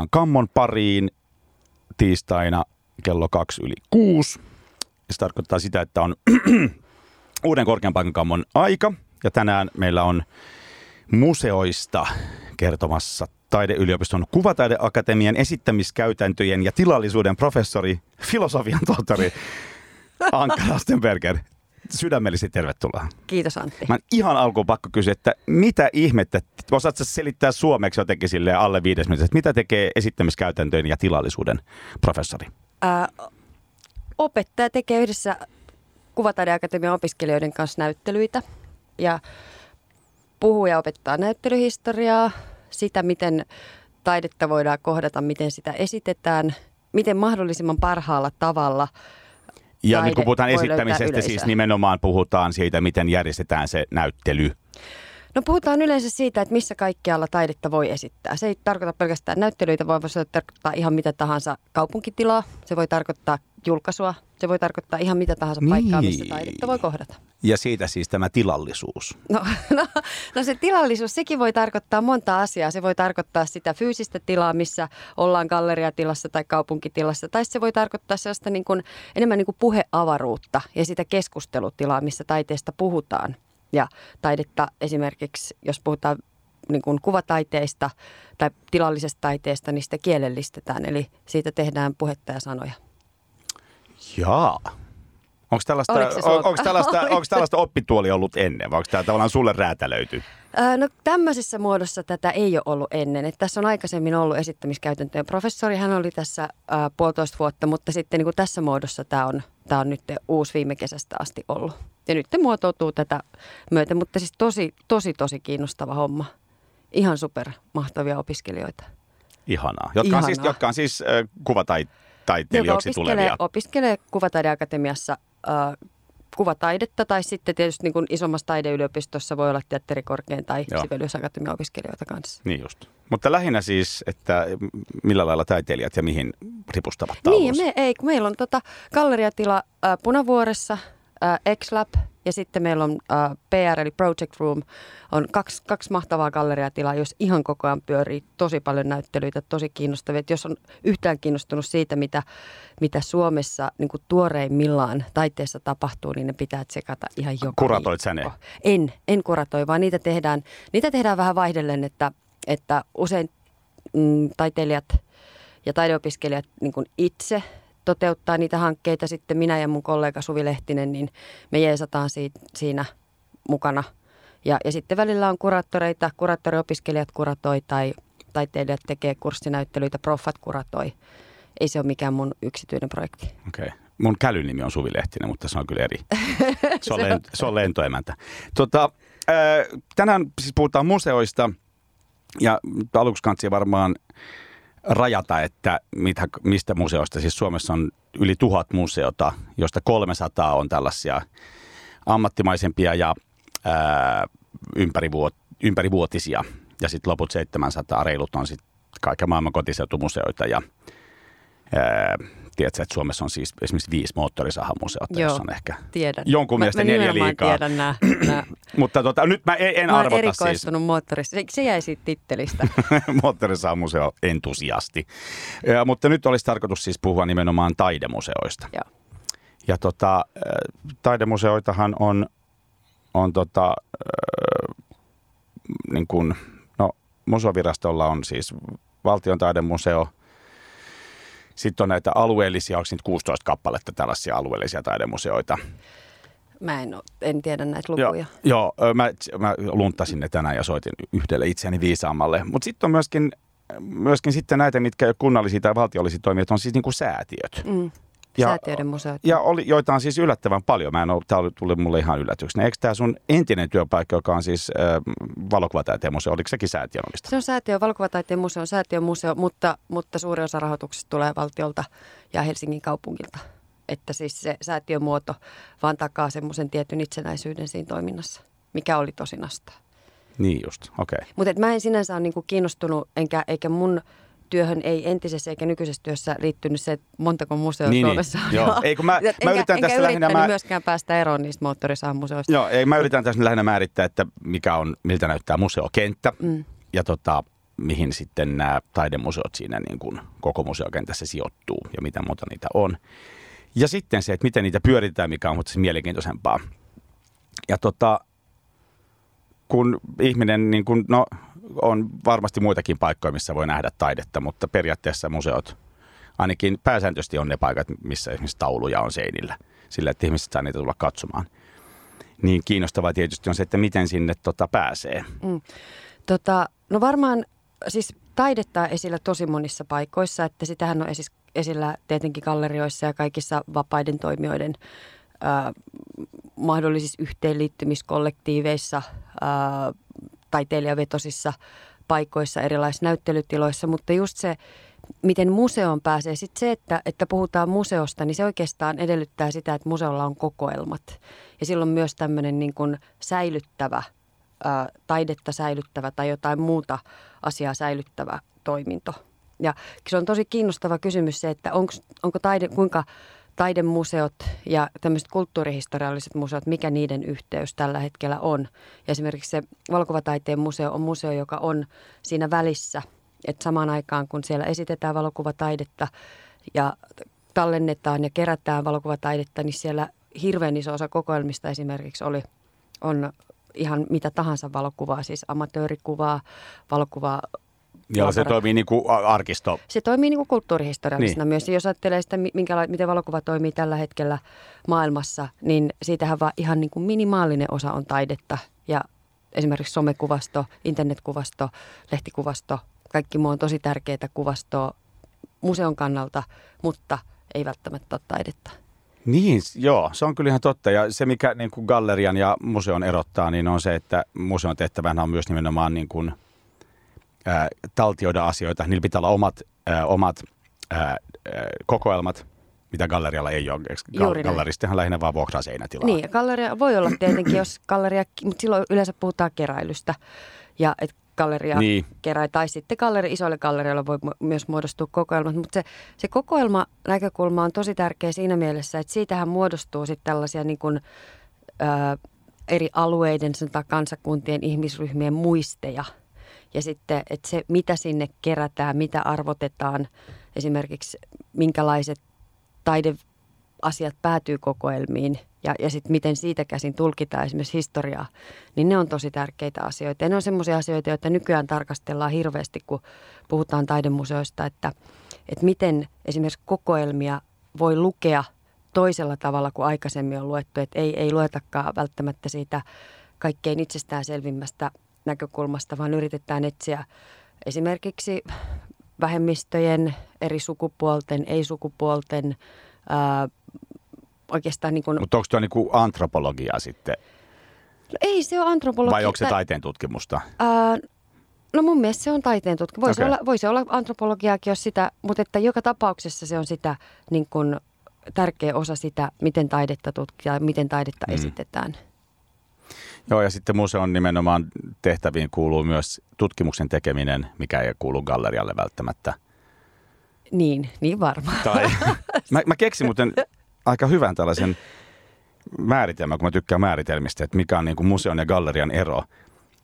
paikan kammon pariin tiistaina kello kaksi yli kuusi. Se tarkoittaa sitä, että on uuden korkean paikan kammon aika. Ja tänään meillä on museoista kertomassa Taideyliopiston Kuvataideakatemian esittämiskäytäntöjen ja tilallisuuden professori, filosofian tohtori Anka Rastenberger. Sydämellisesti tervetuloa. Kiitos Antti. Mä ihan alkuun pakko kysyä, että mitä ihmettä, osaatko selittää suomeksi jotenkin sille alle viides minuutissa, että mitä tekee esittämiskäytäntöjen ja tilallisuuden professori? Ää, opettaja tekee yhdessä Kuvataideakatemian opiskelijoiden kanssa näyttelyitä ja puhuu ja opettaa näyttelyhistoriaa, sitä miten taidetta voidaan kohdata, miten sitä esitetään, miten mahdollisimman parhaalla tavalla ja nyt kun puhutaan esittämisestä, siis nimenomaan puhutaan siitä, miten järjestetään se näyttely. No puhutaan yleensä siitä, että missä kaikkialla taidetta voi esittää. Se ei tarkoita pelkästään näyttelyitä, voi tarkoittaa ihan mitä tahansa kaupunkitilaa. Se voi tarkoittaa julkaisua. Se voi tarkoittaa ihan mitä tahansa niin. paikkaa, missä taidetta voi kohdata. Ja siitä siis tämä tilallisuus. No, no, no se tilallisuus, sekin voi tarkoittaa monta asiaa. Se voi tarkoittaa sitä fyysistä tilaa, missä ollaan galleriatilassa tai kaupunkitilassa. Tai se voi tarkoittaa sellaista niin kuin, enemmän niin kuin puheavaruutta ja sitä keskustelutilaa, missä taiteesta puhutaan. Ja taidetta esimerkiksi, jos puhutaan niin kuin kuvataiteista tai tilallisesta taiteesta, niin sitä kielellistetään. Eli siitä tehdään puhetta ja sanoja. Jaa. Onko tällaista, on, onko tällaista, onko tällaista oppituoli ollut ennen vai onko tämä tavallaan sulle räätälöity? No tämmöisessä muodossa tätä ei ole ollut ennen. Että tässä on aikaisemmin ollut esittämiskäytäntöjen professori, hän oli tässä äh, puolitoista vuotta, mutta sitten niin kuin tässä muodossa tämä on, tämä on nyt uusi viime kesästä asti ollut. Ja nyt muotoutuu tätä myöten, mutta siis tosi, tosi, tosi kiinnostava homma. Ihan super mahtavia opiskelijoita. Ihanaa. Jotka Ihanaa. on siis, jotka on siis äh, kuvataiteilijoiksi tulevia. Opiskelee Kuvataideakatemiassa äh, kuvataidetta tai sitten tietysti niin kuin isommassa taideyliopistossa voi olla teatterikorkein tai Sibelius-akatemian opiskelijoita kanssa. Niin just. Mutta lähinnä siis, että millä lailla taiteilijat ja mihin ripustavat taulussa? Niin, me, ei, kun meillä on tota galleriatila äh, Punavuoressa – äh, X-Lab ja sitten meillä on äh, PR eli Project Room. On kaksi, kaksi mahtavaa galleriatilaa, jos ihan koko ajan pyörii tosi paljon näyttelyitä, tosi kiinnostavia. Et jos on yhtään kiinnostunut siitä, mitä, mitä Suomessa niin kuin tuoreimmillaan taiteessa tapahtuu, niin ne pitää tsekata ihan joka Kuratoit sä ne? En, en kuratoi, vaan niitä tehdään, niitä tehdään vähän vaihdellen, että, että usein mm, taiteilijat ja taideopiskelijat niin kuin itse – toteuttaa niitä hankkeita sitten minä ja mun kollega Suvi Lehtinen, niin me jeesataan siitä, siinä mukana. Ja, ja sitten välillä on kuraattoreita, kuraattoriopiskelijat kuratoi tai taiteilijat tekee kurssinäyttelyitä, proffat kuratoi. Ei se ole mikään mun yksityinen projekti. Okei. Okay. Mun kälynimi on Suvi Lehtinen, mutta se on kyllä eri. Se on, lento, se on lentoemäntä. Tota, tänään siis puhutaan museoista ja aluksi kansi varmaan rajata, että mitä, mistä museoista. Siis Suomessa on yli tuhat museota, joista 300 on tällaisia ammattimaisempia ja ää, ympärivuot, ympärivuotisia. Ja sitten loput 700 reilut on sitten kaiken maailman kotiseutumuseoita ja ää, tiedätkö, että Suomessa on siis esimerkiksi viisi moottorisahamuseota, jossa on ehkä tiedän. jonkun mä, mielestä mä neljä liikaa. tiedän nämä. Mutta tota, nyt mä en, en mä arvota siis. erikoistunut siis. moottorissa. Se, se jäi siitä tittelistä. moottorisahamuseo entusiasti. Ja, mutta nyt olisi tarkoitus siis puhua nimenomaan taidemuseoista. Joo. Ja tota, taidemuseoitahan on, on tota, äh, niin kuin, no, museovirastolla on siis valtion taidemuseo – sitten on näitä alueellisia, onko niitä 16 kappaletta tällaisia alueellisia taidemuseoita? Mä en, en tiedä näitä lukuja. Joo, joo mä, mä luntasin ne tänään ja soitin yhdelle itseäni viisaammalle. Mutta sitten on myöskin, myöskin sitten näitä, mitkä kunnallisia tai valtiollisia toimijoita, on siis niin kuin säätiöt. Mm. Ja, Säätiöiden museot. Ja oli, joita on siis yllättävän paljon. Mä en ole, tämä tuli mulle ihan yllätyksenä. Eikö tämä sun entinen työpaikka, joka on siis äh, valokuvataiteen museo, oliko sekin säätiön omista? Se on säätiö, valokuvataiteen museo, säätiön museo, mutta, mutta suuri osa rahoituksesta tulee valtiolta ja Helsingin kaupungilta. Että siis se säätiömuoto vaan takaa semmoisen tietyn itsenäisyyden siinä toiminnassa, mikä oli tosi nastaa. Niin just, okei. Okay. Mutta mä en sinänsä ole niinku kiinnostunut, enkä, eikä mun työhön ei entisessä eikä nykyisessä työssä liittynyt se, että montako museota niin, Suomessa on. Niin, joo. Ei, kun mä, enkä, mä yritän enkä tässä lähinnä... Mä... myöskään päästä eroon niistä moottorisahamuseoista. Joo, ei, mä yritän tässä lähinnä määrittää, että mikä on, miltä näyttää museokenttä. Mm. Ja tota, mihin sitten nämä taidemuseot siinä niin kuin koko museokentässä sijoittuu ja mitä muuta niitä on. Ja sitten se, että miten niitä pyöritetään, mikä on mutta siis mielenkiintoisempaa. Ja tota, kun ihminen, niin kun, no on varmasti muitakin paikkoja, missä voi nähdä taidetta, mutta periaatteessa museot, ainakin pääsääntöisesti on ne paikat, missä esimerkiksi tauluja on seinillä, sillä että ihmiset saa niitä tulla katsomaan. Niin kiinnostavaa tietysti on se, että miten sinne tota pääsee. Mm. Tota, no varmaan siis taidetta esillä tosi monissa paikoissa, että sitähän on esillä tietenkin gallerioissa ja kaikissa vapaiden toimijoiden ää, mahdollisissa yhteenliittymiskollektiiveissa, taiteilijavetosissa paikoissa, erilaisissa näyttelytiloissa, mutta just se, miten museoon pääsee. Sitten se, että, että puhutaan museosta, niin se oikeastaan edellyttää sitä, että museolla on kokoelmat. Ja silloin myös tämmöinen niin kuin säilyttävä, ää, taidetta säilyttävä tai jotain muuta asiaa säilyttävä toiminto. Ja se on tosi kiinnostava kysymys se, että onko, onko taide, kuinka taidemuseot ja tämmöiset kulttuurihistorialliset museot, mikä niiden yhteys tällä hetkellä on. Ja esimerkiksi se valokuvataiteen museo on museo, joka on siinä välissä, että samaan aikaan kun siellä esitetään valokuvataidetta ja tallennetaan ja kerätään valokuvataidetta, niin siellä hirveän iso osa kokoelmista esimerkiksi oli, on ihan mitä tahansa valokuvaa, siis amatöörikuvaa, valokuvaa ja se toimii niin kuin arkisto. Se toimii niin kuin kulttuurihistoriallisena niin. myös. Jos ajattelee sitä, minkäla- miten valokuva toimii tällä hetkellä maailmassa, niin siitähän vaan ihan niin kuin minimaalinen osa on taidetta. Ja esimerkiksi somekuvasto, internetkuvasto, lehtikuvasto, kaikki muu on tosi tärkeää kuvastoa museon kannalta, mutta ei välttämättä ole taidetta. Niin, joo, se on kyllä ihan totta. Ja se, mikä niin kuin gallerian ja museon erottaa, niin on se, että museon tehtävänä on myös nimenomaan niin kuin – ää, taltioida asioita. Niillä pitää olla omat, ää, omat ää, kokoelmat, mitä gallerialla ei ole. Juuri Galleristihan lähinnä vaan vuokraa seinätilaa. Niin, ja galleria voi olla tietenkin, jos galleria, mutta silloin yleensä puhutaan keräilystä. Ja et galleria niin. kerää, tai sitten galleri, isoille gallerioille voi myös muodostua kokoelmat. Mutta se, se kokoelma näkökulma on tosi tärkeä siinä mielessä, että siitähän muodostuu sitten tällaisia niin kuin, ää, eri alueiden, sanotaan kansakuntien, ihmisryhmien muisteja – ja sitten, että se mitä sinne kerätään, mitä arvotetaan, esimerkiksi minkälaiset taideasiat päätyy kokoelmiin ja, ja sitten miten siitä käsin tulkitaan esimerkiksi historiaa, niin ne on tosi tärkeitä asioita. Ja ne on sellaisia asioita, joita nykyään tarkastellaan hirveästi, kun puhutaan taidemuseoista, että, että miten esimerkiksi kokoelmia voi lukea toisella tavalla kuin aikaisemmin on luettu. Että ei, ei luetakaan välttämättä siitä kaikkein itsestäänselvimmästä näkökulmasta, vaan yritetään etsiä esimerkiksi vähemmistöjen, eri sukupuolten, ei-sukupuolten, ää, oikeastaan niin kuin... Mutta onko tuo niin kuin antropologia sitten? No ei se ole antropologia. Vai onko se taiteen tutkimusta? Ää, no mun mielestä se on taiteen tutkimus. Voisi, okay. olla, voisi olla antropologiaakin, jos sitä, mutta että joka tapauksessa se on sitä niin kuin, tärkeä osa sitä, miten taidetta tutkitaan, miten taidetta mm. esitetään. Joo, ja sitten museon nimenomaan tehtäviin kuuluu myös tutkimuksen tekeminen, mikä ei kuulu gallerialle välttämättä. Niin, niin varmaan. Tai, mä, mä keksin muuten aika hyvän tällaisen määritelmän, kun mä tykkään määritelmistä, että mikä on niin kuin museon ja gallerian ero.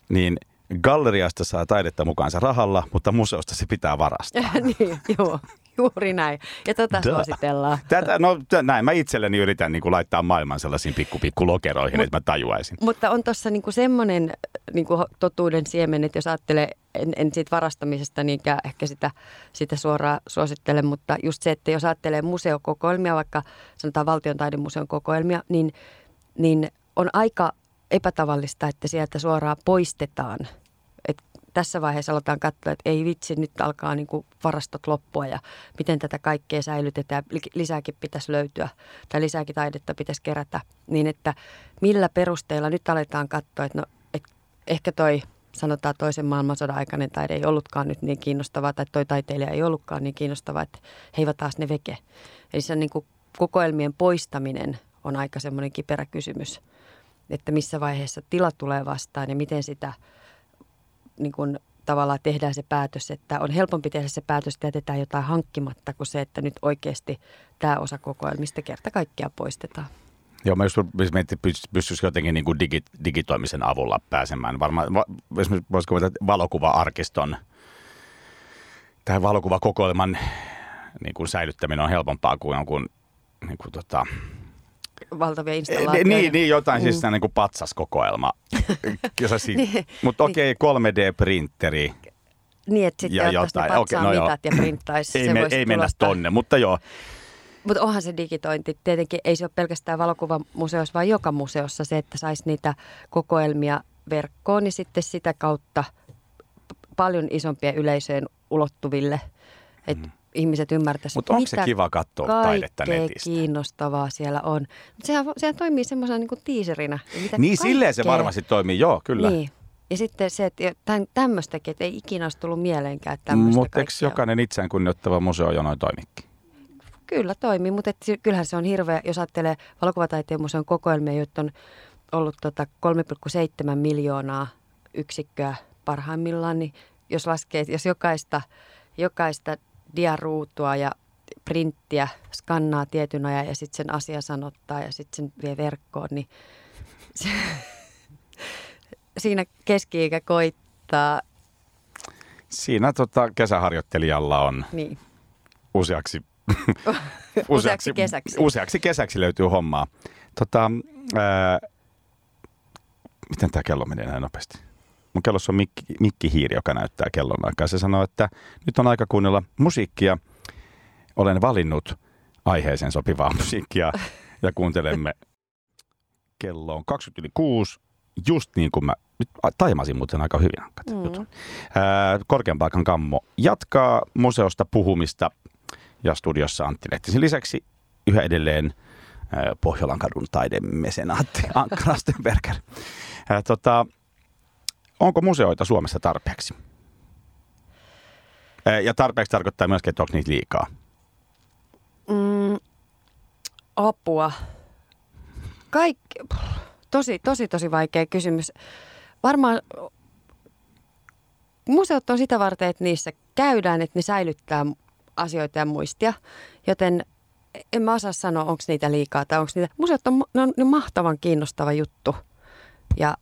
Niin galleriasta saa taidetta mukaansa rahalla, mutta museosta se pitää varastaa. niin, joo. Juuri näin. Ja tätä Duh. suositellaan. Tätä, no näin. Mä itselleni yritän niin kuin, laittaa maailman sellaisiin pikku, pikku lokeroihin, Mut, että mä tajuaisin. Mutta on tuossa niin semmoinen niin totuuden siemen, että jos ajattelee, en, en siitä varastamisesta niinkään ehkä sitä, sitä suoraan suosittele, mutta just se, että jos ajattelee museokokoelmia, vaikka sanotaan valtion taidemuseon kokoelmia, niin, niin on aika epätavallista, että sieltä suoraan poistetaan – tässä vaiheessa aletaan katsoa, että ei vitsi, nyt alkaa niin kuin varastot loppua ja miten tätä kaikkea säilytetään. Lisääkin pitäisi löytyä tai lisääkin taidetta pitäisi kerätä. Niin että millä perusteella nyt aletaan katsoa, että no, että ehkä toi sanotaan toisen maailmansodan aikainen taide ei ollutkaan nyt niin kiinnostavaa tai toi taiteilija ei ollutkaan niin kiinnostavaa, että he eivät taas ne veke. Eli se niin kuin kokoelmien poistaminen on aika semmoinen kiperä kysymys, että missä vaiheessa tila tulee vastaan ja miten sitä – niin kuin tavallaan tehdään se päätös, että on helpompi tehdä se päätös, että jätetään jotain hankkimatta, kuin se, että nyt oikeasti tämä osa kokoelmista kerta kaikkiaan poistetaan. Joo, mä just mietin, että pystyisi jotenkin niin kuin digi, digitoimisen avulla pääsemään. Varmaan, esimerkiksi voisiko valokuvaa arkiston tähän valokuvakokoelman niin kuin säilyttäminen on helpompaa kuin jonkun niin kuin tota, Valtavia Eh, installaatioita. Niin, niin jotain siis Mm. niin kuin patsaskokoelma. Niin, Mutta okei, 3D-printeri. Niin, että sitten Ja ne jotain. Okei, patsaan no joo. mitat ja printtaisi. Ei, me, ei mennä tonne, mutta joo. Mutta onhan se digitointi. Tietenkin ei se ole pelkästään valokuvamuseossa, vaan joka museossa se, että saisi niitä kokoelmia verkkoon, niin sitten sitä kautta paljon isompien yleisöjen ulottuville, että mm. Ihmiset ymmärtäisivät, Mutta onko se kiva katsoa taidetta kaikkea netistä? kiinnostavaa siellä on. Mut sehän, sehän toimii semmoisena niin tiiserinä. mitä Niin silleen se kaikkea- varmasti toimii, joo, kyllä. Niin. Ja sitten se, että tämän, tämmöistäkin, että ei ikinä olisi tullut mieleenkään, että tämmöistä Mutta eikö kaikkea jokainen itseään kunnioittava museo jo noin toimikin? Kyllä toimii, mutta et, kyllähän se on hirveä, jos ajattelee valokuvataiteen museon kokoelmia, joita on ollut tota 3,7 miljoonaa yksikköä parhaimmillaan, niin jos laskee, jos jokaista, jokaista diaruutua ja printtiä skannaa tietyn ajan ja sitten sen asia sanottaa ja sitten sen vie verkkoon, niin se, siinä keski-ikä koittaa. Siinä tota, kesäharjoittelijalla on Niin. useaksi, Useaksi kesäksi. Useaksi kesäksi löytyy hommaa. Tota, ää, miten tämä kello menee näin nopeasti? Mun kellossa on mikki, mikkihiiri, joka näyttää kellon aikaa. Se sanoo, että nyt on aika kuunnella musiikkia. Olen valinnut aiheeseen sopivaa musiikkia ja kuuntelemme. Kello on 20 yli 6, just niin kuin mä nyt taimasin muuten aika hyvin. Mm. Korkean paikan kammo jatkaa museosta puhumista ja studiossa Antti Lehtisen lisäksi yhä edelleen ää, Pohjolan kadun taidemesenaatti Ankka Rastenberger. Ää, Tota, onko museoita Suomessa tarpeeksi? Ja tarpeeksi tarkoittaa myöskin, että onko niitä liikaa. Mm, apua. Kaikki, tosi, tosi, tosi vaikea kysymys. Varmaan museot on sitä varten, että niissä käydään, että ne säilyttää asioita ja muistia. Joten en mä osaa sanoa, onko niitä liikaa tai onko niitä. Museot on, ne on, on mahtavan kiinnostava juttu ja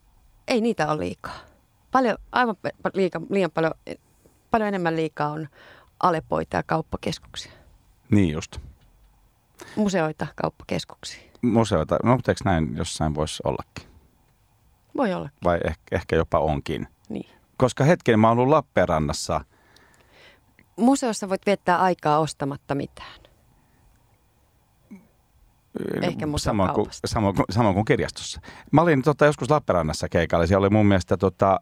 ei niitä ole liikaa. Paljon, aivan liika, liian paljon, paljon enemmän liikaa on alepoita ja kauppakeskuksia. Niin just. Museoita, kauppakeskuksia. Museoita, no mutta eikö näin jossain voisi ollakin? Voi olla, Vai ehkä, ehkä jopa onkin. niin. Koska hetken mä oon ollut Lappeenrannassa – Museossa voit viettää aikaa ostamatta mitään. Ehkä museon samoin kuin, samoin, kuin, samoin kuin kirjastossa. Mä olin tota, joskus Lappeenrannassa keikalla. Siellä oli mun mielestä tota,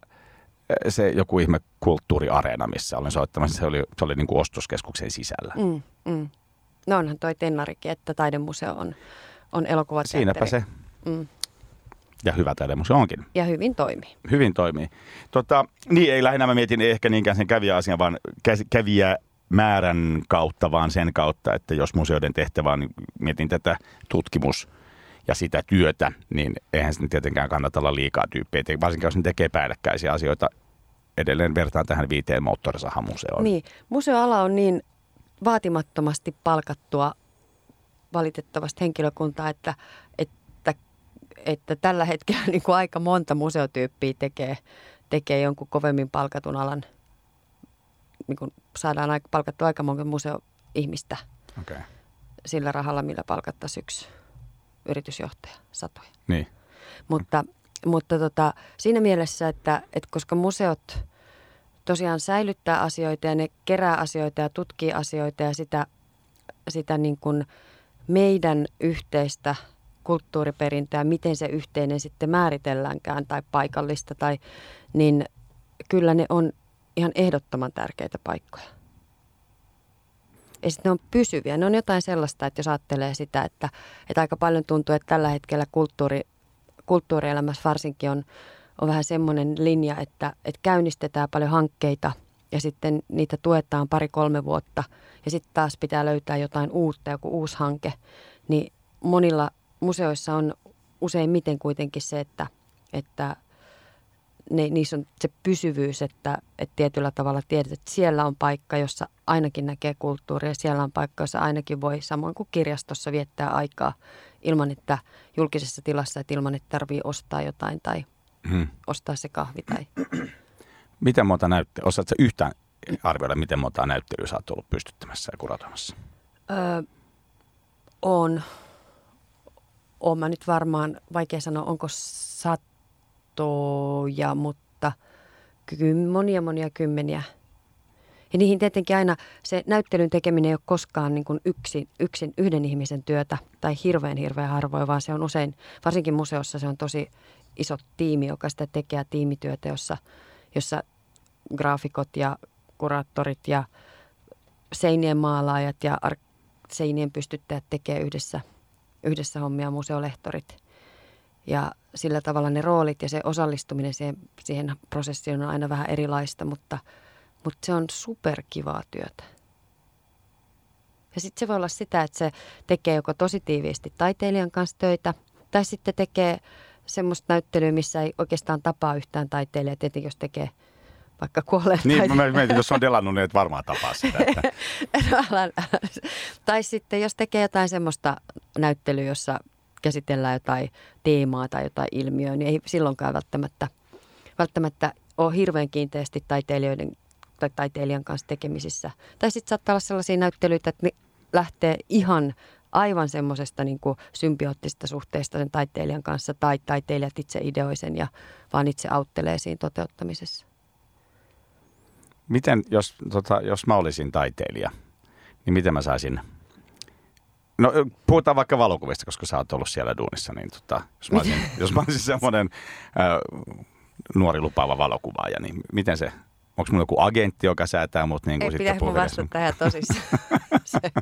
se joku ihme kulttuuriareena, missä olin soittamassa. Se oli, se oli niin kuin ostoskeskuksen sisällä. Mm, mm. No onhan toi Tennarikin, että taidemuseo on, on elokuvateatteri. Siinäpä se. Mm. Ja hyvä taidemuseo onkin. Ja hyvin toimii. Hyvin toimii. Tota, niin, ei lähinnä mä mietin ehkä niinkään sen kävijäasian, vaan kävijä määrän kautta, vaan sen kautta, että jos museoiden tehtävä on, niin mietin tätä tutkimus ja sitä työtä, niin eihän sen tietenkään kannata olla liikaa tyyppejä, varsinkin jos ne tekee päällekkäisiä asioita. Edelleen vertaan tähän viiteen moottorisahamuseoon. Niin, museoala on niin vaatimattomasti palkattua valitettavasti henkilökuntaa, että, että, että tällä hetkellä niin kuin aika monta museotyyppiä tekee, tekee jonkun kovemmin palkatun alan, niin kuin saadaan aika, palkattua aika monta museoihmistä Okay. sillä rahalla, millä palkattaisiin yksi yritysjohtaja, satoja. Niin. Mutta, mutta tota, siinä mielessä, että, että koska museot tosiaan säilyttää asioita ja ne kerää asioita ja tutkii asioita ja sitä, sitä niin kuin meidän yhteistä kulttuuriperintöä, miten se yhteinen sitten määritelläänkään tai paikallista, tai, niin kyllä ne on ihan ehdottoman tärkeitä paikkoja. Ja sitten ne on pysyviä. Ne on jotain sellaista, että jos ajattelee sitä, että, että aika paljon tuntuu, että tällä hetkellä kulttuuri, kulttuurielämässä varsinkin on, on vähän semmoinen linja, että, että käynnistetään paljon hankkeita ja sitten niitä tuetaan pari-kolme vuotta ja sitten taas pitää löytää jotain uutta, joku uusi hanke. Niin monilla museoissa on useimmiten kuitenkin se, että, että ne, niissä on se pysyvyys, että, että tietyllä tavalla tiedät, että siellä on paikka, jossa ainakin näkee kulttuuria. Siellä on paikka, jossa ainakin voi samoin kuin kirjastossa viettää aikaa ilman, että julkisessa tilassa, että ilman, että tarvii ostaa jotain tai Hmm. ostaa se kahvi. Tai... Miten monta näyttöä? Osaatko yhtään arvioida, miten monta näyttelyä sä oot ollut pystyttämässä ja kuratoimassa? Öö, on. Oon mä nyt varmaan, vaikea sanoa, onko satoja, mutta monia monia kymmeniä. Ja niihin tietenkin aina se näyttelyn tekeminen ei ole koskaan niin kuin yksin, yksin yhden ihmisen työtä tai hirveän hirveän harvoin, vaan se on usein, varsinkin museossa se on tosi iso tiimi, joka sitä tekee tiimityötä, jossa, jossa graafikot ja kuraattorit ja seinien maalaajat ja ar- seinien pystyttäjät tekee yhdessä, yhdessä hommia museolehtorit. Ja sillä tavalla ne roolit ja se osallistuminen siihen, siihen prosessiin on aina vähän erilaista, mutta, mutta se on superkivaa työtä. Ja sitten se voi olla sitä, että se tekee joko tosi tiiviisti taiteilijan kanssa töitä, tai sitten tekee semmoista näyttelyä, missä ei oikeastaan tapaa yhtään taiteilijaa, tietenkin jos tekee – vaikka kuolee. Niin, mä mietin, jos on delannut, niin et varmaan tapaa sitä. Että. tai sitten jos tekee jotain semmoista näyttelyä, jossa käsitellään jotain teemaa tai jotain ilmiöä, niin ei silloinkaan välttämättä, välttämättä ole hirveän kiinteästi taiteilijoiden tai taiteilijan kanssa tekemisissä. Tai sitten saattaa olla sellaisia näyttelyitä, että ne lähtee ihan aivan semmoisesta niin symbioottisesta suhteesta sen taiteilijan kanssa tai taiteilijat itse ideoisen ja vaan itse auttelee siinä toteuttamisessa. Miten, jos, tota, jos mä olisin taiteilija, niin miten mä saisin... No puhutaan vaikka valokuvista, koska sä oot ollut siellä duunissa, niin tota, jos, mä olisin, jos mä olisin semmoinen äh, nuori lupaava valokuvaaja, niin miten se, onko mulla joku agentti, joka säätää mut niin kuin Ei sitten mun vastata tähän tosissaan.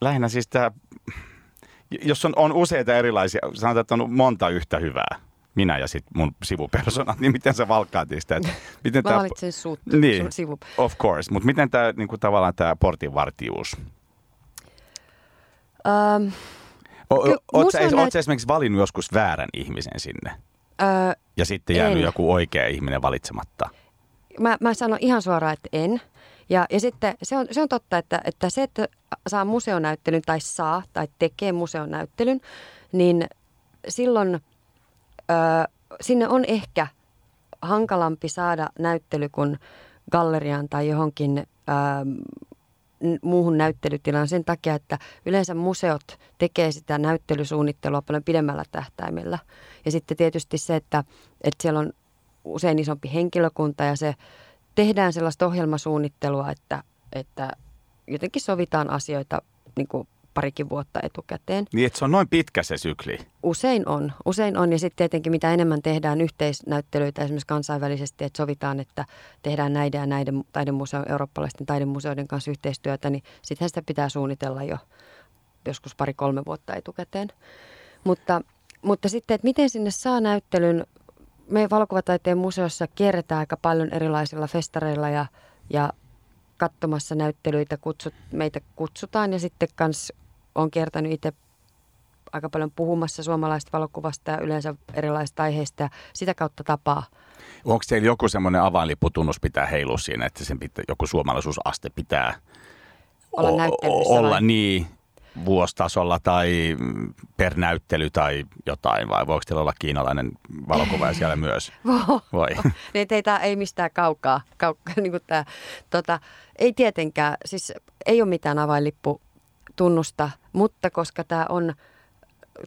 Lähinnä siis tämä, jos on, on useita erilaisia, sanotaan, että on monta yhtä hyvää, minä ja sitten mun sivupersona, niin miten sä valkkaatiin sitä? Että miten Mä valitsin sut, niin, sun sivu. of course. Mutta miten tämä niinku, tavallaan tämä portinvartijuus? Um, Oletko sä, näyt... esimerkiksi valinnut joskus väärän ihmisen sinne? Öö, ja sitten jäänyt en. joku oikea ihminen valitsematta? Mä, mä sanon ihan suoraan, että en. Ja, ja sitten se on, se on totta, että, että se, että saa museonäyttelyn tai saa tai tekee museonäyttelyn, niin silloin – sinne on ehkä hankalampi saada näyttely kuin galleriaan tai johonkin muuhun näyttelytilaan sen takia, että yleensä museot tekee sitä näyttelysuunnittelua paljon pidemmällä tähtäimellä. Ja sitten tietysti se, että, että siellä on usein isompi henkilökunta ja se tehdään sellaista ohjelmasuunnittelua, että, että jotenkin sovitaan asioita niin kuin parikin vuotta etukäteen. Niin, että se on noin pitkä se sykli? Usein on. Usein on ja sitten tietenkin mitä enemmän tehdään yhteisnäyttelyitä esimerkiksi kansainvälisesti, että sovitaan, että tehdään näiden ja näiden taidemuseo, eurooppalaisten taidemuseoiden kanssa yhteistyötä, niin sittenhän sitä pitää suunnitella jo joskus pari-kolme vuotta etukäteen. Mutta, mutta sitten, että miten sinne saa näyttelyn, me valokuvataiteen museossa kierretään aika paljon erilaisilla festareilla ja, ja katsomassa näyttelyitä, kutsut, meitä kutsutaan ja sitten kans olen kiertänyt itse aika paljon puhumassa suomalaista valokuvasta ja yleensä erilaisista aiheista ja sitä kautta tapaa. Onko teillä joku semmoinen avainlipputunnus pitää heilua siinä, että sen pitää, joku suomalaisuusaste pitää olla, o- olla vai? niin vuostasolla tai per näyttely tai jotain, vai voiko teillä olla kiinalainen valokuva siellä myös? Voi. Niin teitä ei mistään kaukaa. kaukaa niin tämä, tota, ei tietenkään, siis ei ole mitään avainlippu tunnusta, mutta koska tämä on,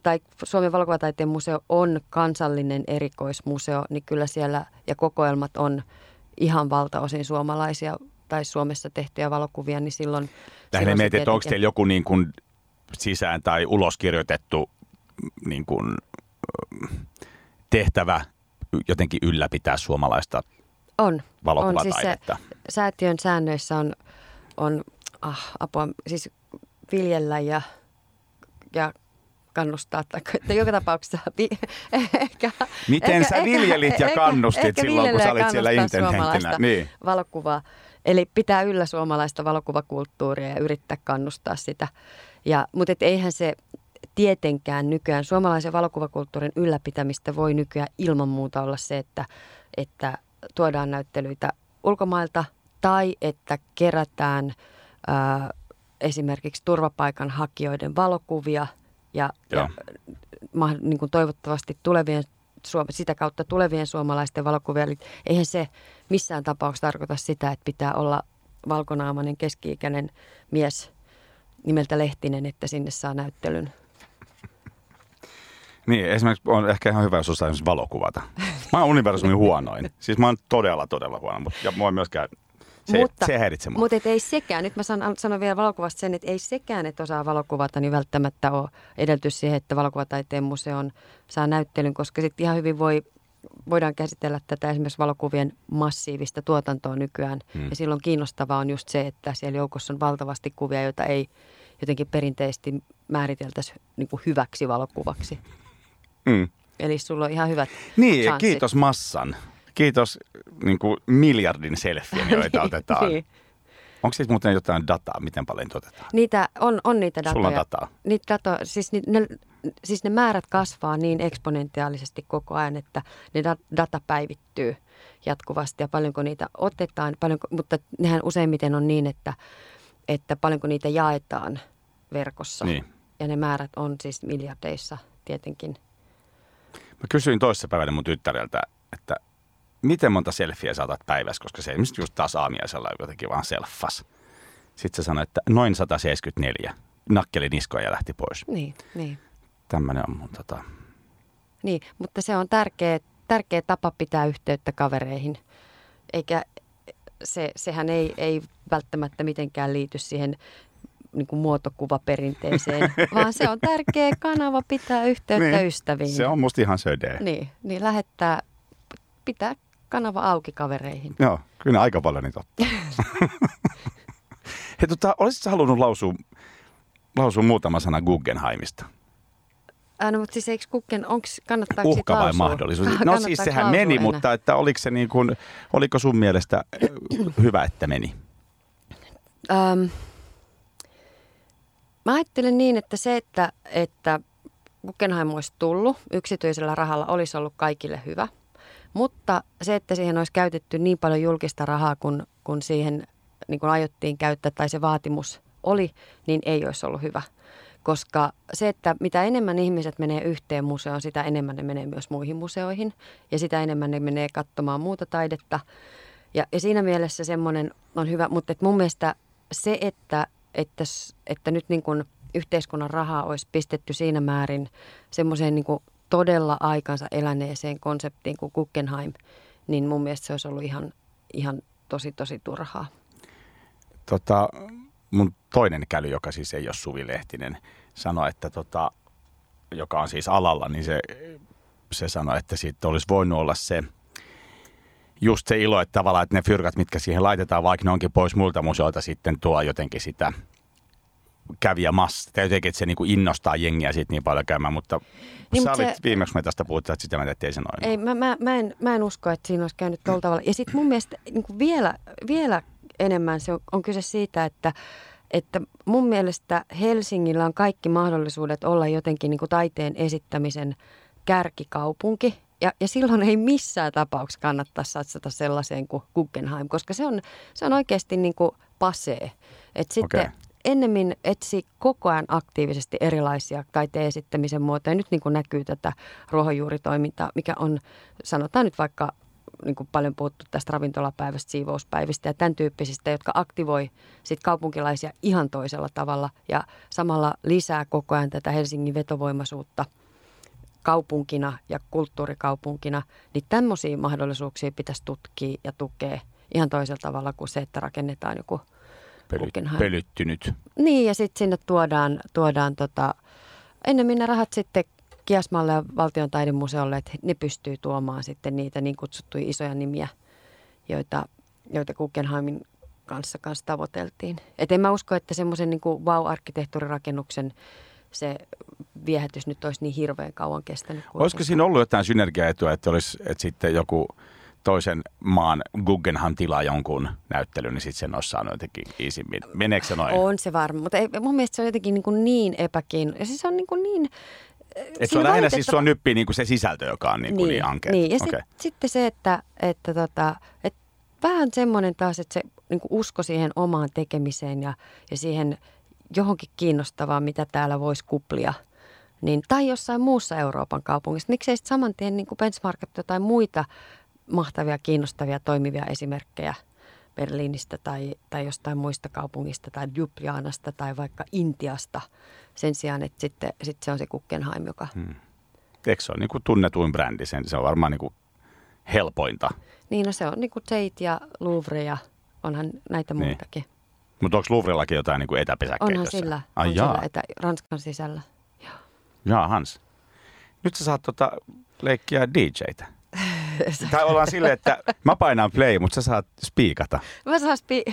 tai Suomen valokuvataiteen museo on kansallinen erikoismuseo, niin kyllä siellä ja kokoelmat on ihan valtaosin suomalaisia tai Suomessa tehtyjä valokuvia, niin silloin... Tähän mietin, että onko teillä joku niin kuin sisään tai uloskirjoitettu niin kuin, tehtävä jotenkin ylläpitää suomalaista on, on siis se, säätiön säännöissä on, on ah, apua, siis viljellä ja, ja kannustaa. Tai, että joka tapauksessa ehkä, Miten ehkä, sä viljelit ja kannustit ehkä, silloin, kun sä olit siellä intendenttinä? Niin. valokuvaa. Eli pitää yllä suomalaista valokuvakulttuuria ja yrittää kannustaa sitä. Ja, mutta et eihän se tietenkään nykyään suomalaisen valokuvakulttuurin ylläpitämistä voi nykyään ilman muuta olla se, että, että tuodaan näyttelyitä ulkomailta tai että kerätään ää, esimerkiksi turvapaikanhakijoiden valokuvia ja, ja, ja niin kuin toivottavasti tulevien sitä kautta tulevien suomalaisten valokuvia. Eli eihän se missään tapauksessa tarkoita sitä, että pitää olla valkonaamainen keski-ikäinen mies nimeltä Lehtinen, että sinne saa näyttelyn. Niin, esimerkiksi on ehkä ihan hyvä, jos osaa valokuvata. Mä oon universumin huonoin. Siis mä oon todella, todella huono, mutta ja mua myöskään se, mutta, se häiritsee mua. Mutta ei sekään, nyt mä sanon, sanon vielä valokuvasta sen, että ei sekään, että osaa valokuvata, niin välttämättä ole edellytys siihen, että valokuvataiteen museon saa näyttelyn, koska sitten ihan hyvin voi, voidaan käsitellä tätä esimerkiksi valokuvien massiivista tuotantoa nykyään. Hmm. Ja silloin kiinnostavaa on just se, että siellä joukossa on valtavasti kuvia, joita ei jotenkin perinteisesti määriteltäisi niin hyväksi valokuvaksi. Mm. Eli sulla on ihan hyvät Niin, chanssit. kiitos massan. Kiitos niin kuin miljardin selfien, joita niin, otetaan. niin. Onko siis muuten jotain dataa, miten paljon otetaan? Niitä on, on niitä datoja. Sulla on dataa? Niitä dato, siis, ne, siis ne määrät kasvaa niin eksponentiaalisesti koko ajan, että ne data päivittyy jatkuvasti ja paljonko niitä otetaan, paljonko, mutta nehän useimmiten on niin, että, että paljonko niitä jaetaan verkossa. Niin. Ja ne määrät on siis miljardeissa tietenkin. Mä kysyin toissapäivänä mun tyttäreltä, että miten monta selfieä saatat päivässä, koska se esimerkiksi just taas aamiaisella jotenkin vaan selfas. Sitten se sanoi, että noin 174. Nakkeli niskoja ja lähti pois. Niin, niin. Tämmöinen on mun tota... Niin, mutta se on tärkeä, tärkeä tapa pitää yhteyttä kavereihin. Eikä se, sehän ei, ei välttämättä mitenkään liity siihen niin kuin muotokuvaperinteeseen, vaan se on tärkeä kanava pitää yhteyttä niin, ystäviin. Se on musta ihan söde. Niin, niin lähettää, pitää kanava auki kavereihin. Joo, kyllä aika paljon niitä ottaa. Hei, tota, olisitko halunnut lausua, lausua muutama sana Guggenheimista? Äh, no, mutta siis eikö Guggen, onks, kannattaako Uhka vai mahdollisuus? No siis sehän meni, enää? mutta että oliko, se niin kuin, oliko sun mielestä hyvä, että meni? Um, Mä ajattelen niin, että se, että, että Guggenheim olisi tullut yksityisellä rahalla, olisi ollut kaikille hyvä. Mutta se, että siihen olisi käytetty niin paljon julkista rahaa, kun, kun siihen niin kun aiottiin käyttää tai se vaatimus oli, niin ei olisi ollut hyvä. Koska se, että mitä enemmän ihmiset menee yhteen museoon, sitä enemmän ne menee myös muihin museoihin. Ja sitä enemmän ne menee katsomaan muuta taidetta. Ja, ja siinä mielessä semmoinen on hyvä, mutta et mun mielestä se, että että, että nyt niin kuin yhteiskunnan rahaa olisi pistetty siinä määrin semmoiseen niin todella aikansa eläneeseen konseptiin kuin Guggenheim, niin mun mielestä se olisi ollut ihan, ihan tosi, tosi turhaa. Tota, mun toinen käly, joka siis ei ole Suvi Lehtinen, sanoi, että tota, joka on siis alalla, niin se, se sanoi, että siitä olisi voinut olla se, just se ilo, että tavallaan että ne fyrkat, mitkä siihen laitetaan, vaikka ne onkin pois muilta museoilta, sitten tuo jotenkin sitä kävijämassa. Tai jotenkin, että se niin innostaa jengiä siitä niin paljon käymään, mutta niin, sä olit se, viimeksi, me tästä puhuttiin, että sitä mä ei se noin. Ei, mä, mä, mä, en, mä en usko, että siinä olisi käynyt tuolla tavalla. Ja sitten mun mielestä niin vielä, vielä enemmän se on, on kyse siitä, että että mun mielestä Helsingillä on kaikki mahdollisuudet olla jotenkin niin kuin taiteen esittämisen kärkikaupunki. Ja, ja silloin ei missään tapauksessa kannattaa satsata sellaiseen kuin Guggenheim, koska se on, se on oikeasti niin kuin pasee. Et sitten okay. Ennemmin etsi koko ajan aktiivisesti erilaisia taiteen esittämisen muotoja. Nyt niin kuin näkyy tätä ruohonjuuritoimintaa, mikä on, sanotaan nyt vaikka niin kuin paljon puhuttu tästä ravintolapäivästä, siivouspäivistä ja tämän tyyppisistä, jotka aktivoi sit kaupunkilaisia ihan toisella tavalla ja samalla lisää koko ajan tätä Helsingin vetovoimaisuutta – kaupunkina ja kulttuurikaupunkina, niin tämmöisiä mahdollisuuksia pitäisi tutkia ja tukea ihan toisella tavalla kuin se, että rakennetaan joku Pely, Pölyttynyt. Niin, ja sitten sinne tuodaan, tuodaan tota, ennemmin ne rahat sitten Kiasmalle ja Valtion taidemuseolle, että ne pystyy tuomaan sitten niitä niin kutsuttuja isoja nimiä, joita, joita Guggenheimin kanssa, kanssa tavoiteltiin. Et en mä usko, että semmoisen niin wow-arkkitehtuurirakennuksen se viehätys nyt olisi niin hirveän kauan kestänyt. Olisiko siinä ollut jotain synergiaetua, että, olisi, että sitten joku toisen maan Guggenheim tilaa jonkun näyttelyn, niin sitten sen olisi saanut jotenkin iisimmin. Meneekö se noin? On se varma, mutta ei, mun mielestä se on jotenkin niin, kuin niin epäkiin. Ja siis on niin, kuin niin et se on lähinnä siis sua nyppii niin kuin se sisältö, joka on niin, kuin niin, niin ankea. Niin, ja okay. sit, sitten se, että, että, tota, että vähän semmoinen taas, että se niin kuin usko siihen omaan tekemiseen ja, ja siihen johonkin kiinnostavaan, mitä täällä voisi kuplia – niin, tai jossain muussa Euroopan kaupungissa. Miksei sitten saman tien niin benchmarkattu jotain muita mahtavia, kiinnostavia, toimivia esimerkkejä Berliinistä tai, tai jostain muista kaupungista tai Ljubljanasta tai vaikka Intiasta sen sijaan, että sitten, sitten se on se Guggenheim, joka... Hmm. Eikö se ole niin kuin tunnetuin brändi? Sen, se on varmaan niin kuin helpointa. Niin, no se on niin kuin Tate ja Louvre ja onhan näitä niin. muitakin. Mutta onko Louvrellakin jotain niin kuin etäpesäkkeitä? Onhan sillä, Ai on jaa. sillä etä, Ranskan sisällä. Joo. Jaa, Hans. Nyt sä saat tota leikkiä DJtä. Tai ollaan silleen, että mä painan play, mutta sä saat spiikata. Mä saan spi-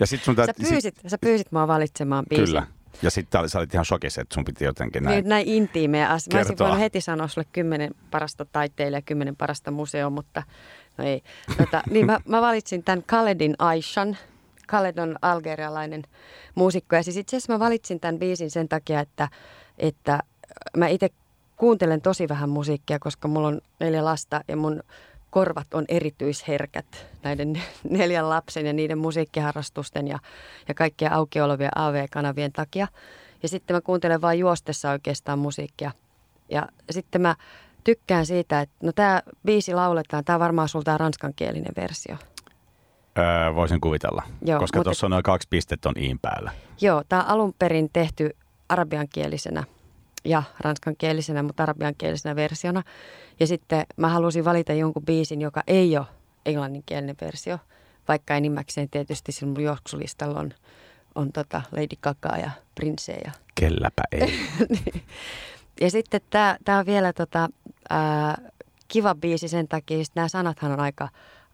ja sit sun sä, pyysit, sit... sä pyysit mua valitsemaan biisin. Kyllä. Ja sitten sä olit ihan shokissa, että sun piti jotenkin näin Nyt näin intiimeä asia. Mä olisin voinut heti sanoa sulle kymmenen parasta taiteilijaa, kymmenen parasta museo, mutta no ei. Tota, niin mä, mä, valitsin tämän Khaledin Aishan. Khaled on algerialainen muusikko. Ja siis itse asiassa mä valitsin tämän biisin sen takia, että, että mä itse kuuntelen tosi vähän musiikkia, koska mulla on neljä lasta ja mun korvat on erityisherkät näiden neljän lapsen ja niiden musiikkiharrastusten ja, ja kaikkien auki olevien AV-kanavien takia. Ja sitten mä kuuntelen vain juostessa oikeastaan musiikkia. Ja sitten mä tykkään siitä, että no tämä biisi lauletaan, tämä varmaan sulta ranskankielinen versio. Öö, voisin kuvitella, joo, koska tuossa on noin kaksi pistettä on iin päällä. Joo, tämä on alun perin tehty arabiankielisenä ja ranskankielisenä, mutta arabiankielisenä versiona. Ja sitten mä halusin valita jonkun biisin, joka ei ole englanninkielinen versio, vaikka enimmäkseen tietysti sinun mun juoksulistalla on, on tota Lady Gaga ja Prince. Ja... Kelläpä ei. Niin. ja sitten tämä on vielä tota, ää, kiva biisi sen takia, että nämä sanathan on aika,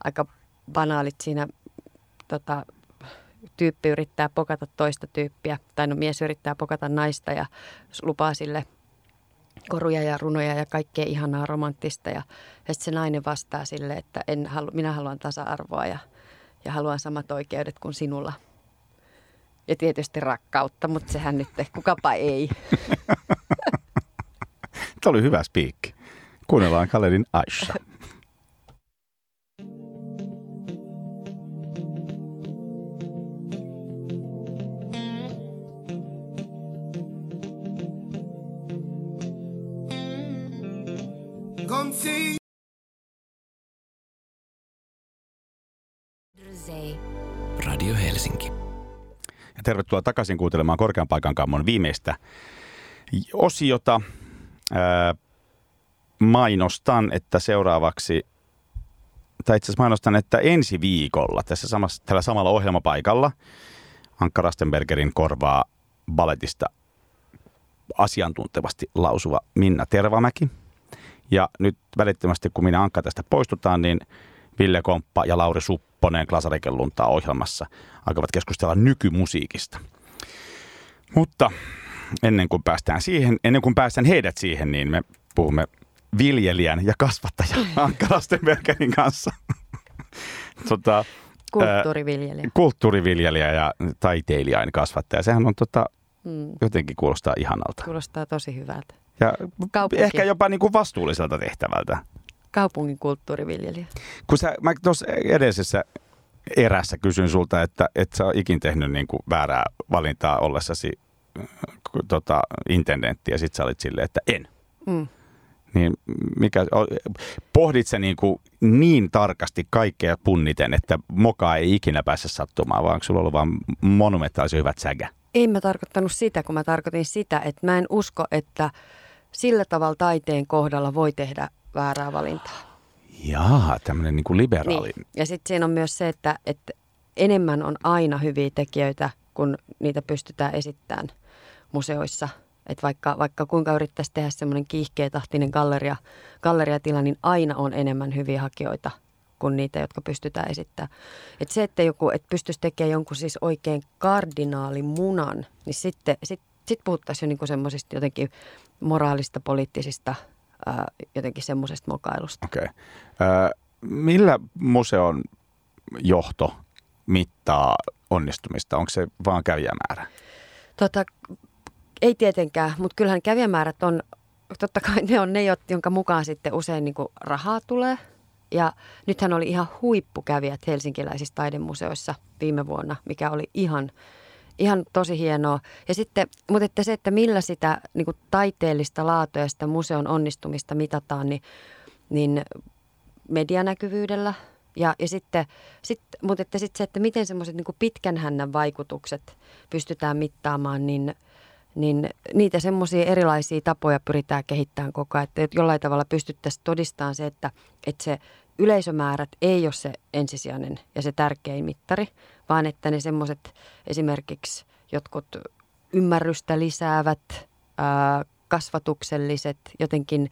aika banaalit siinä tota, tyyppi yrittää pokata toista tyyppiä, tai no mies yrittää pokata naista ja lupaa sille koruja ja runoja ja kaikkea ihanaa romanttista. Ja, ja sitten se nainen vastaa sille, että en halu, minä haluan tasa-arvoa ja, ja haluan samat oikeudet kuin sinulla. Ja tietysti rakkautta, mutta sehän nyt, kukapa ei. Tämä oli hyvä spiikki. Kuunnellaan Kaledin Aisha. Radio Helsinki. Ja tervetuloa takaisin kuuntelemaan Korkean paikan kammon viimeistä osiota. Ää, mainostan, että seuraavaksi, tai itse asiassa mainostan, että ensi viikolla tässä samassa, tällä samalla ohjelmapaikalla Ankka Rastenbergerin korvaa balletista asiantuntevasti lausuva Minna Tervamäki – ja nyt välittömästi, kun minä Ankka tästä poistutaan, niin Ville Komppa ja Lauri Supponen Glasariken luntaa ohjelmassa alkavat keskustella nykymusiikista. Mutta ennen kuin päästään siihen, ennen kuin päästään heidät siihen, niin me puhumme viljelijän ja kasvattajan Ankka Rastenbergerin kanssa. tota, kulttuuriviljelijä. kulttuuriviljelijä ja taiteilijain kasvattaja. Sehän on tota, mm. jotenkin kuulostaa ihanalta. Kuulostaa tosi hyvältä. Ja Kaupunki. ehkä jopa niin kuin vastuulliselta tehtävältä. Kaupungin kulttuuriviljelijä. Kun sä, mä tuossa edellisessä erässä kysyin sulta, että et sä oot ikin tehnyt niin kuin väärää valintaa ollessasi tota, intendentti ja sit sä olit silleen, että en. Mm. Niin mikä, pohdit sä niin, kuin niin tarkasti kaikkea punniten, että moka ei ikinä pääse sattumaan, vaan onko sulla ollut vaan monumentaalisen hyvät sägä? En mä tarkoittanut sitä, kun mä tarkoitin sitä, että mä en usko, että sillä tavalla taiteen kohdalla voi tehdä väärää valintaa. Jaa, tämmöinen niin kuin liberaali. Niin. Ja sitten siinä on myös se, että, että enemmän on aina hyviä tekijöitä, kun niitä pystytään esittämään museoissa. Että vaikka, vaikka kuinka yrittäisi tehdä semmoinen kiihkeetahtinen galleria, galleriatila, niin aina on enemmän hyviä hakijoita kuin niitä, jotka pystytään esittämään. Et se, että joku et pystyisi tekemään jonkun siis oikein kardinaalimunan, niin sitten sit, sit puhuttaisiin jo niinku semmoisista jotenkin moraalista, poliittisista, ää, jotenkin semmoisesta mokailusta. Okei. Okay. millä museon johto mittaa onnistumista? Onko se vaan kävijämäärä? Tota, ei tietenkään, mutta kyllähän kävijämäärät on, totta kai ne on ne, jonka mukaan sitten usein niin rahaa tulee. Ja nythän oli ihan huippukävijät helsinkiläisissä taidemuseoissa viime vuonna, mikä oli ihan Ihan tosi hienoa. Ja sitten, mutta että se, että millä sitä niin kuin taiteellista laatua ja sitä museon onnistumista mitataan, niin, niin medianäkyvyydellä. Ja, ja sitten, sit, mutta että sitten se, että miten semmoiset niin pitkän hännän vaikutukset pystytään mittaamaan, niin, niin niitä semmoisia erilaisia tapoja pyritään kehittämään koko ajan. Että jollain tavalla pystyttäisiin todistamaan se, että, että se yleisömäärät ei ole se ensisijainen ja se tärkein mittari, vaan että ne semmoiset esimerkiksi jotkut ymmärrystä lisäävät, ää, kasvatukselliset, jotenkin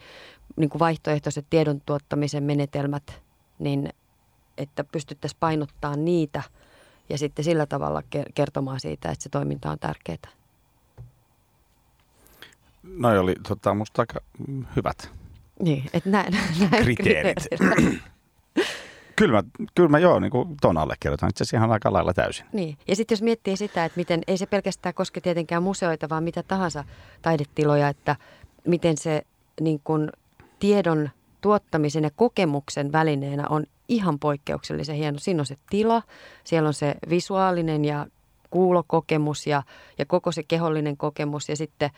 niin kuin vaihtoehtoiset tiedon tuottamisen menetelmät, niin että pystyttäisiin painottaa niitä ja sitten sillä tavalla kertomaan siitä, että se toiminta on tärkeää. No oli tota, musta aika hyvät niin, että nä, näin kriteerit. kriteerit. Kyllä mä, kyllä mä joo, niin kuin ton allekirjoitan itse asiassa ihan aika lailla täysin. Niin. Ja sitten jos miettii sitä, että miten, ei se pelkästään koske tietenkään museoita, vaan mitä tahansa taidetiloja, että miten se niin kuin, tiedon tuottamisen ja kokemuksen välineenä on ihan poikkeuksellisen hieno. Siinä on se tila, siellä on se visuaalinen ja kuulokokemus ja, ja koko se kehollinen kokemus ja sitten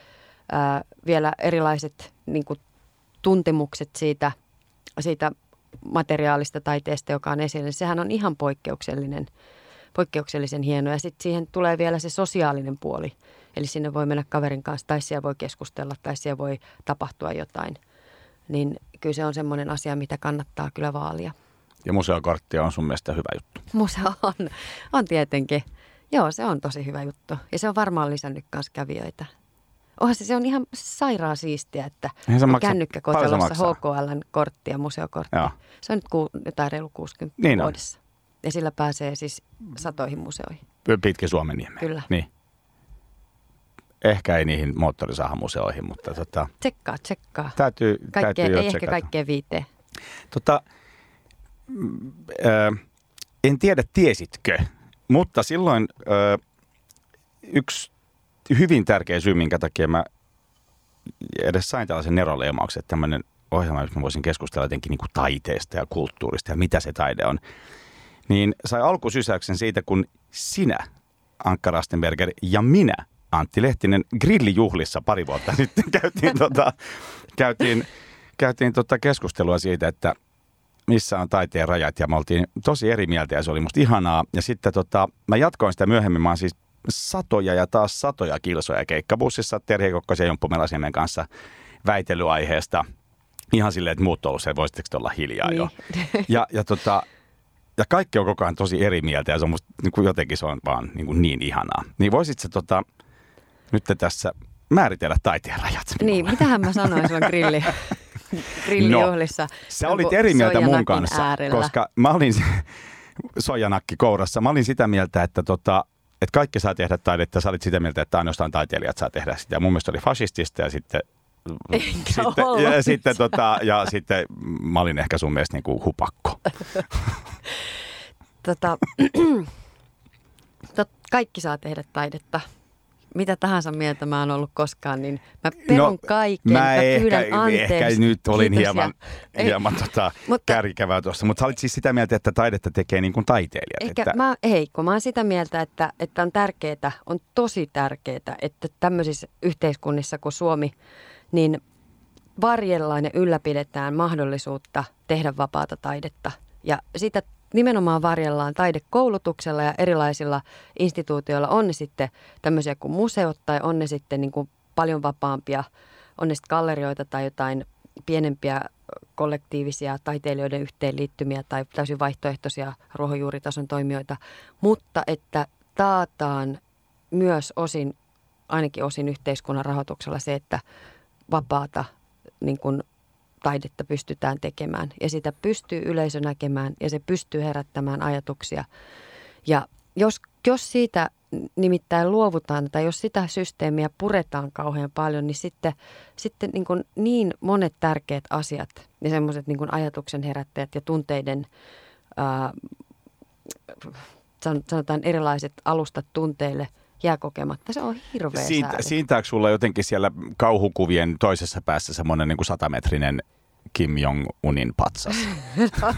ää, vielä erilaiset niin kuin, tuntemukset siitä, siitä materiaalista taiteesta, joka on esillä, niin sehän on ihan poikkeuksellinen, poikkeuksellisen hieno. Ja sitten siihen tulee vielä se sosiaalinen puoli. Eli sinne voi mennä kaverin kanssa, tai siellä voi keskustella, tai siellä voi tapahtua jotain. Niin kyllä se on semmoinen asia, mitä kannattaa kyllä vaalia. Ja museokortti on sun mielestä hyvä juttu? Museo on, on tietenkin. Joo, se on tosi hyvä juttu. Ja se on varmaan lisännyt myös kävijöitä. Onhan se, se on ihan sairaan siistiä, että kännykkäkotelossa HKLn kortti ja museokortti. Joo. Se on nyt ku, jotain reilu 60 niin vuodessa. On. Ja sillä pääsee siis satoihin museoihin. Pitkä Suomen niemeen. Kyllä. Niin. Ehkä ei niihin moottorisahamuseoihin, mutta tota... Tsekkaa, tsekkaa. Täytyy, kaikkea, täytyy ei ehkä kaikkea viiteen. Tota, äh, en tiedä tiesitkö, mutta silloin äh, yksi hyvin tärkeä syy, minkä takia mä edes sain tällaisen neroleimauksen, että tämmöinen ohjelma, jos mä voisin keskustella jotenkin niin kuin taiteesta ja kulttuurista ja mitä se taide on, niin sai alkusysäyksen siitä, kun sinä, Ankka Rastenberger, ja minä, Antti Lehtinen, grillijuhlissa pari vuotta sitten käytiin, tota, käytiin, käytiin tota keskustelua siitä, että missä on taiteen rajat ja me oltiin tosi eri mieltä ja se oli musta ihanaa. Ja sitten tota, mä jatkoin sitä myöhemmin, mä oon siis satoja ja taas satoja kilsoja keikkabussissa Terhi Kokkosen ja Jomppu Melasiemen kanssa väitelyaiheesta. Ihan silleen, että muut on se, voisitteko olla hiljaa niin. jo. Ja, ja, tota, ja kaikki on koko ajan tosi eri mieltä ja se on musta, niin kuin jotenkin se on vaan niin, kuin niin ihanaa. Niin voisit se tota, nyt tässä määritellä taiteen rajat. Niin, mitähän mä sanoin sulla grilli, grillijuhlissa. No, sä olit eri mieltä mun kanssa, äärellä. koska mä olin sojanakki kourassa. Mä olin sitä mieltä, että tota, että kaikki saa tehdä taidetta, sä olit sitä mieltä, että ainoastaan taiteilijat saa tehdä sitä. Ja mun mielestä oli fasistista ja sitten sitten, ja, sitten, tota, ja sitten mä olin ehkä sun mielestä niin kuin hupakko. tota, tot, kaikki saa tehdä taidetta mitä tahansa mieltä mä oon ollut koskaan, niin mä perun no, kaiken. Mä, mä pyydän ehkä, anteeksi. ehkä nyt olin Kiitos hieman, ja, hieman tota, mutta, kärkävää tuossa, mutta sä olit siis sitä mieltä, että taidetta tekee niin kuin taiteilijat. Ehkä että... mä, hei, kun mä oon sitä mieltä, että, että on tärkeää, on tosi tärkeää, että tämmöisissä yhteiskunnissa kuin Suomi, niin varjellaan ja ylläpidetään mahdollisuutta tehdä vapaata taidetta. Ja sitä nimenomaan varjellaan taidekoulutuksella ja erilaisilla instituutioilla. On ne sitten tämmöisiä kuin museot tai on ne sitten niin kuin paljon vapaampia, on ne sitten gallerioita tai jotain pienempiä kollektiivisia taiteilijoiden yhteenliittymiä tai täysin vaihtoehtoisia ruohonjuuritason toimijoita, mutta että taataan myös osin, ainakin osin yhteiskunnan rahoituksella se, että vapaata niin kuin taidetta pystytään tekemään ja sitä pystyy yleisö näkemään ja se pystyy herättämään ajatuksia. Ja jos, jos siitä nimittäin luovutaan tai jos sitä systeemiä puretaan kauhean paljon, niin sitten, sitten niin, kuin niin monet tärkeät asiat ja semmoiset niin ajatuksen herättäjät ja tunteiden, ää, sanotaan erilaiset alustat tunteille – jää kokematta. Se on hirveä Siitä, sääli. Siintääkö sulla jotenkin siellä kauhukuvien toisessa päässä semmoinen niin satametrinen Kim Jong-unin patsas?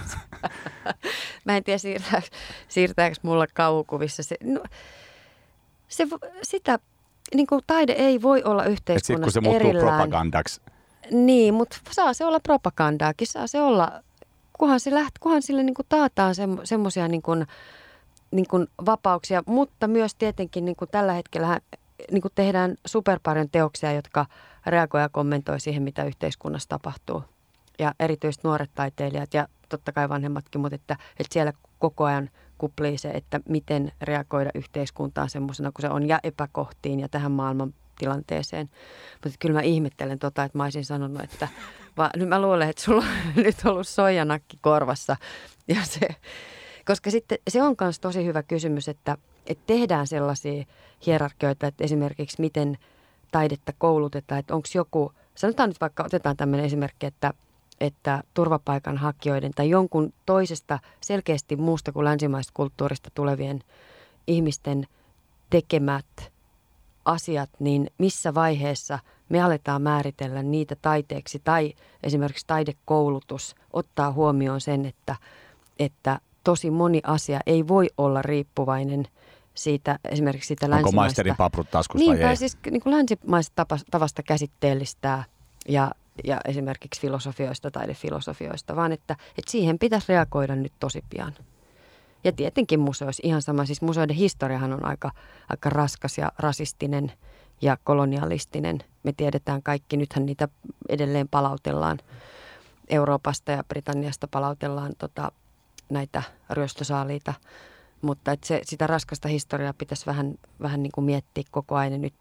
Mä en tiedä, siirtääkö, siirtääkö mulla kauhukuvissa se... No, se, sitä, niin kuin taide ei voi olla yhteiskunnassa sit, kun se muuttuu erillään. propagandaksi. Niin, mutta saa se olla propagandaakin, saa se olla, kunhan, se läht, kunhan sille niin kuin taataan semmoisia niin kuin, niin kuin vapauksia, mutta myös tietenkin niin kuin tällä hetkellä niin kuin tehdään super paljon teoksia, jotka reagoivat ja kommentoi siihen, mitä yhteiskunnassa tapahtuu. Ja erityisesti nuoret taiteilijat ja totta kai vanhemmatkin, mutta että, että siellä koko ajan kuplii se, että miten reagoida yhteiskuntaan semmoisena kuin se on ja epäkohtiin ja tähän maailman tilanteeseen. Mutta kyllä mä ihmettelen tota, että mä olisin sanonut, että va, nyt mä luulen, että sulla on nyt ollut soijanakki korvassa. Ja se, koska sitten se on myös tosi hyvä kysymys, että, että tehdään sellaisia hierarkioita, että esimerkiksi miten taidetta koulutetaan, että onko joku, sanotaan nyt vaikka, otetaan tämmöinen esimerkki, että, että turvapaikanhakijoiden tai jonkun toisesta selkeästi muusta kuin länsimaista kulttuurista tulevien ihmisten tekemät asiat, niin missä vaiheessa me aletaan määritellä niitä taiteeksi tai esimerkiksi taidekoulutus ottaa huomioon sen, että, että tosi moni asia ei voi olla riippuvainen siitä esimerkiksi siitä länsimaista. Onko maisterin paprut taskussa niin, vai ei? siis niin kuin länsimaista tavasta käsitteellistää ja, ja esimerkiksi filosofioista, taidefilosofioista, vaan että, että siihen pitäisi reagoida nyt tosi pian. Ja tietenkin museoissa ihan sama, siis museoiden historiahan on aika, aika raskas ja rasistinen ja kolonialistinen. Me tiedetään kaikki, nythän niitä edelleen palautellaan Euroopasta ja Britanniasta palautellaan tota, näitä ryöstösaaliita. Mutta että se, sitä raskasta historiaa pitäisi vähän, vähän niin kuin miettiä koko ajan. Nyt,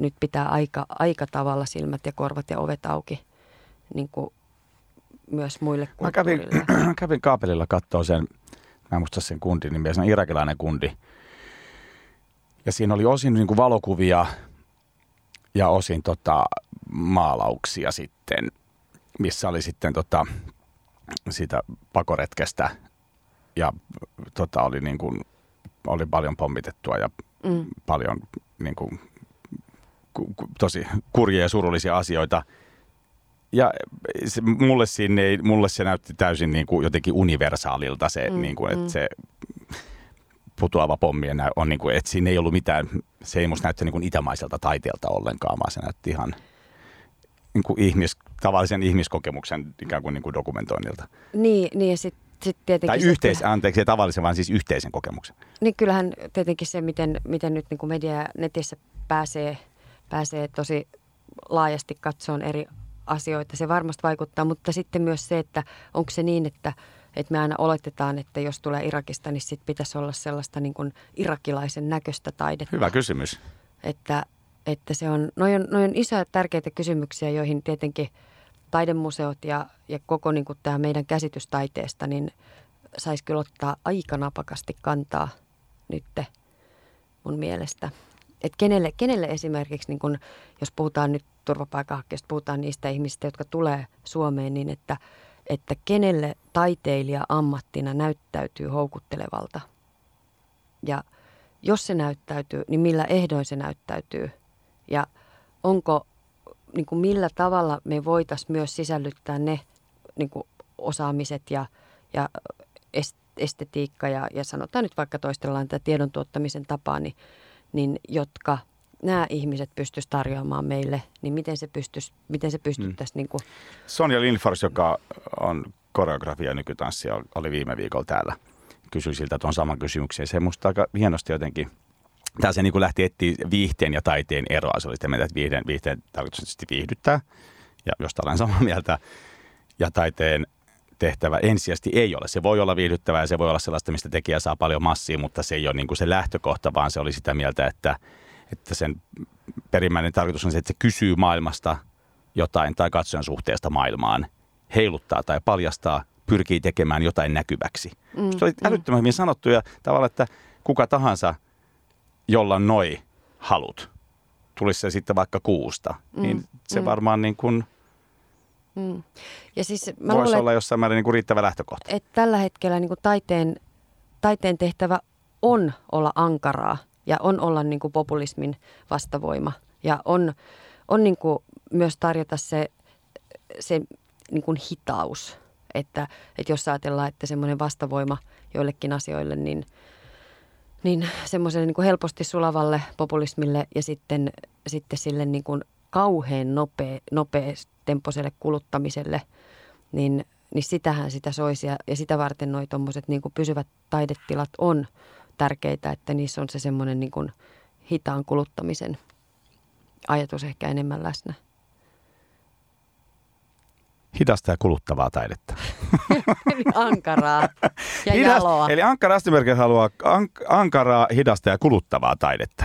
nyt pitää aika, aika tavalla silmät ja korvat ja ovet auki niin kuin myös muille Mä kävin, kävin kaapelilla katsoa sen, mä en muista sen kundin nimiä, se on irakilainen kundi. Ja siinä oli osin niin kuin valokuvia ja osin tota, maalauksia sitten, missä oli sitten tota, siitä pakoretkestä ja tota, oli, niin kuin, oli paljon pommitettua ja mm. paljon niin kuin, ku, ku, tosi kurjia ja surullisia asioita. Ja se, mulle, siinä ei, mulle se näytti täysin niin kuin jotenkin universaalilta se, mm, niin kuin, että mm. se putoava pommi on niin kuin, että siinä ei ollut mitään, se ei musta näyttänyt niin kuin itämaiselta taiteelta ollenkaan, vaan se näytti ihan niin kuin ihmis, tavallisen ihmiskokemuksen ikään kuin, niin kuin dokumentoinnilta. Niin, niin ja sitten sit tietenkin... Tai yhteis, se, anteeksi, tavallisen, vaan siis yhteisen kokemuksen. Niin kyllähän tietenkin se, miten, miten nyt niin kuin media netissä pääsee, pääsee tosi laajasti katsoon eri asioita, se varmasti vaikuttaa, mutta sitten myös se, että onko se niin, että, että me aina oletetaan, että jos tulee Irakista, niin sitten pitäisi olla sellaista niin kuin irakilaisen näköistä taidetta. Hyvä kysymys. Että, että se on, noin on, noi on isoja tärkeitä kysymyksiä, joihin tietenkin taidemuseot ja, ja koko niin kuin tämä meidän käsitys taiteesta, niin saisi kyllä ottaa aika napakasti kantaa nytte mun mielestä. Että kenelle, kenelle esimerkiksi, niin kun, jos puhutaan nyt turvapaikanhakijoista, puhutaan niistä ihmisistä, jotka tulee Suomeen, niin että, että kenelle taiteilija ammattina näyttäytyy houkuttelevalta. Ja jos se näyttäytyy, niin millä ehdoin se näyttäytyy. Ja onko, niin kuin millä tavalla me voitaisiin myös sisällyttää ne niin kuin osaamiset ja, ja estetiikka ja, ja sanotaan nyt vaikka toistellaan tätä tiedon tuottamisen tapaa, niin, niin jotka nämä ihmiset pystyisivät tarjoamaan meille, niin miten se, pystyisi, miten se pystyttäisiin? Mm. Niin kuin... Sonja Lindfors, joka on koreografia nykytanssia, oli viime viikolla täällä. Kysyi siltä tuon saman kysymyksen. Se musta aika hienosti jotenkin Tämä se niin kuin lähti etsiä viihteen ja taiteen eroa. Se oli sitä mieltä, että viihteen, viihteen tarkoitus viihdyttää, ja josta olen samaa mieltä. Ja taiteen tehtävä ensisijaisesti ei ole. Se voi olla viihdyttävää ja se voi olla sellaista, mistä tekijä saa paljon massia, mutta se ei ole niin kuin se lähtökohta, vaan se oli sitä mieltä, että, että sen perimmäinen tarkoitus on se, että se kysyy maailmasta jotain tai katsojan suhteesta maailmaan, heiluttaa tai paljastaa, pyrkii tekemään jotain näkyväksi. Mm, se oli mm. älyttömän hyvin sanottu ja tavallaan, että kuka tahansa, jolla noi halut, tulisi se sitten vaikka kuusta, mm, niin se mm. varmaan niin kuin – Mm. Ja siis mä Voisi luulen, olla jossain määrin niin kuin riittävä lähtökohta. Että tällä hetkellä niin kuin taiteen, taiteen tehtävä on olla ankaraa ja on olla niin kuin populismin vastavoima. Ja on, on niin kuin myös tarjota se, se niin kuin hitaus. Että, että jos ajatellaan, että semmoinen vastavoima joillekin asioille, niin niin semmoiselle niin kuin helposti sulavalle populismille ja sitten, sitten sille niin kuin kauhean nopea, nopeatempoiselle kuluttamiselle, niin, niin sitähän sitä soisi ja, ja sitä varten noi tommoset niin pysyvät taidetilat on tärkeitä, että niissä on se semmoinen niin kuin hitaan kuluttamisen ajatus ehkä enemmän läsnä. Hidasta ja kuluttavaa taidetta. Eli ankaraa ja Hidas- jaloa. Eli Rastimerkel haluaa ank- ankaraa, hidasta ja kuluttavaa taidetta.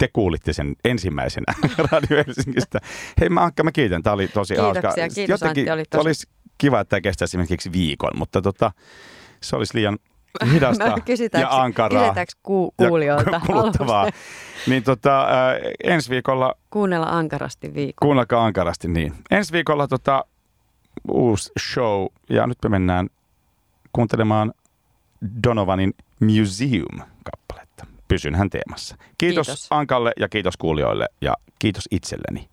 Te kuulitte sen ensimmäisenä Radio Helsingistä. Hei mä Ankka, mä kiitän. Tämä oli tosi Kiitoksia, hauska. kiitos, Antti, oli tosi- Olisi kiva, että tämä kestäisi esimerkiksi viikon, mutta tota, se olisi liian hidasta kysytäänkö- ja ankaraa kysytäänkö ku, ja kuulijoilta kuluttavaa. haluaako Niin tota, äh, ensi viikolla kuunnella ankarasti viikon? Kuunnelkaa ankarasti niin. Ensi viikolla tota, uusi show ja nyt me mennään kuuntelemaan Donovanin Museum-kappaletta. Pysynhän teemassa. Kiitos, Kiitos. Ankalle ja kiitos kuulijoille ja kiitos itselleni.